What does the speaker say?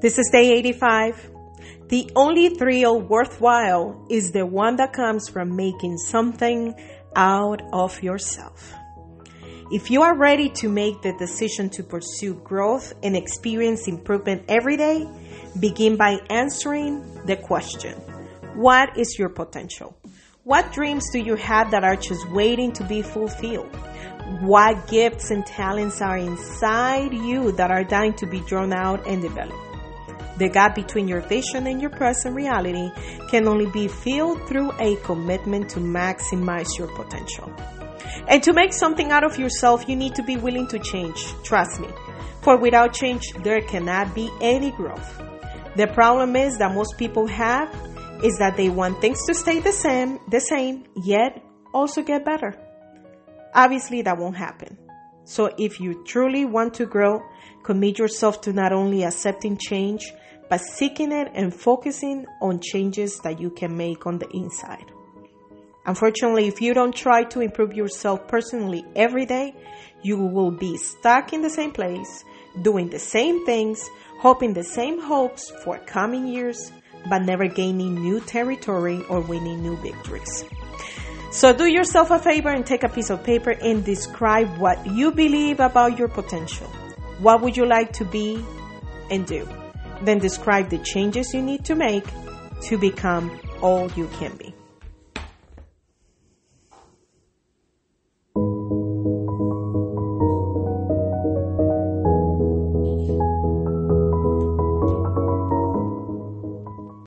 This is day 85. The only thrill worthwhile is the one that comes from making something out of yourself. If you are ready to make the decision to pursue growth and experience improvement every day, begin by answering the question What is your potential? What dreams do you have that are just waiting to be fulfilled? What gifts and talents are inside you that are dying to be drawn out and developed? The gap between your vision and your present reality can only be filled through a commitment to maximize your potential. And to make something out of yourself, you need to be willing to change. Trust me. For without change, there cannot be any growth. The problem is that most people have is that they want things to stay the same, the same, yet also get better. Obviously, that won't happen. So if you truly want to grow, commit yourself to not only accepting change, but seeking it and focusing on changes that you can make on the inside. Unfortunately, if you don't try to improve yourself personally every day, you will be stuck in the same place, doing the same things, hoping the same hopes for coming years, but never gaining new territory or winning new victories. So do yourself a favor and take a piece of paper and describe what you believe about your potential. What would you like to be and do? Then describe the changes you need to make to become all you can be.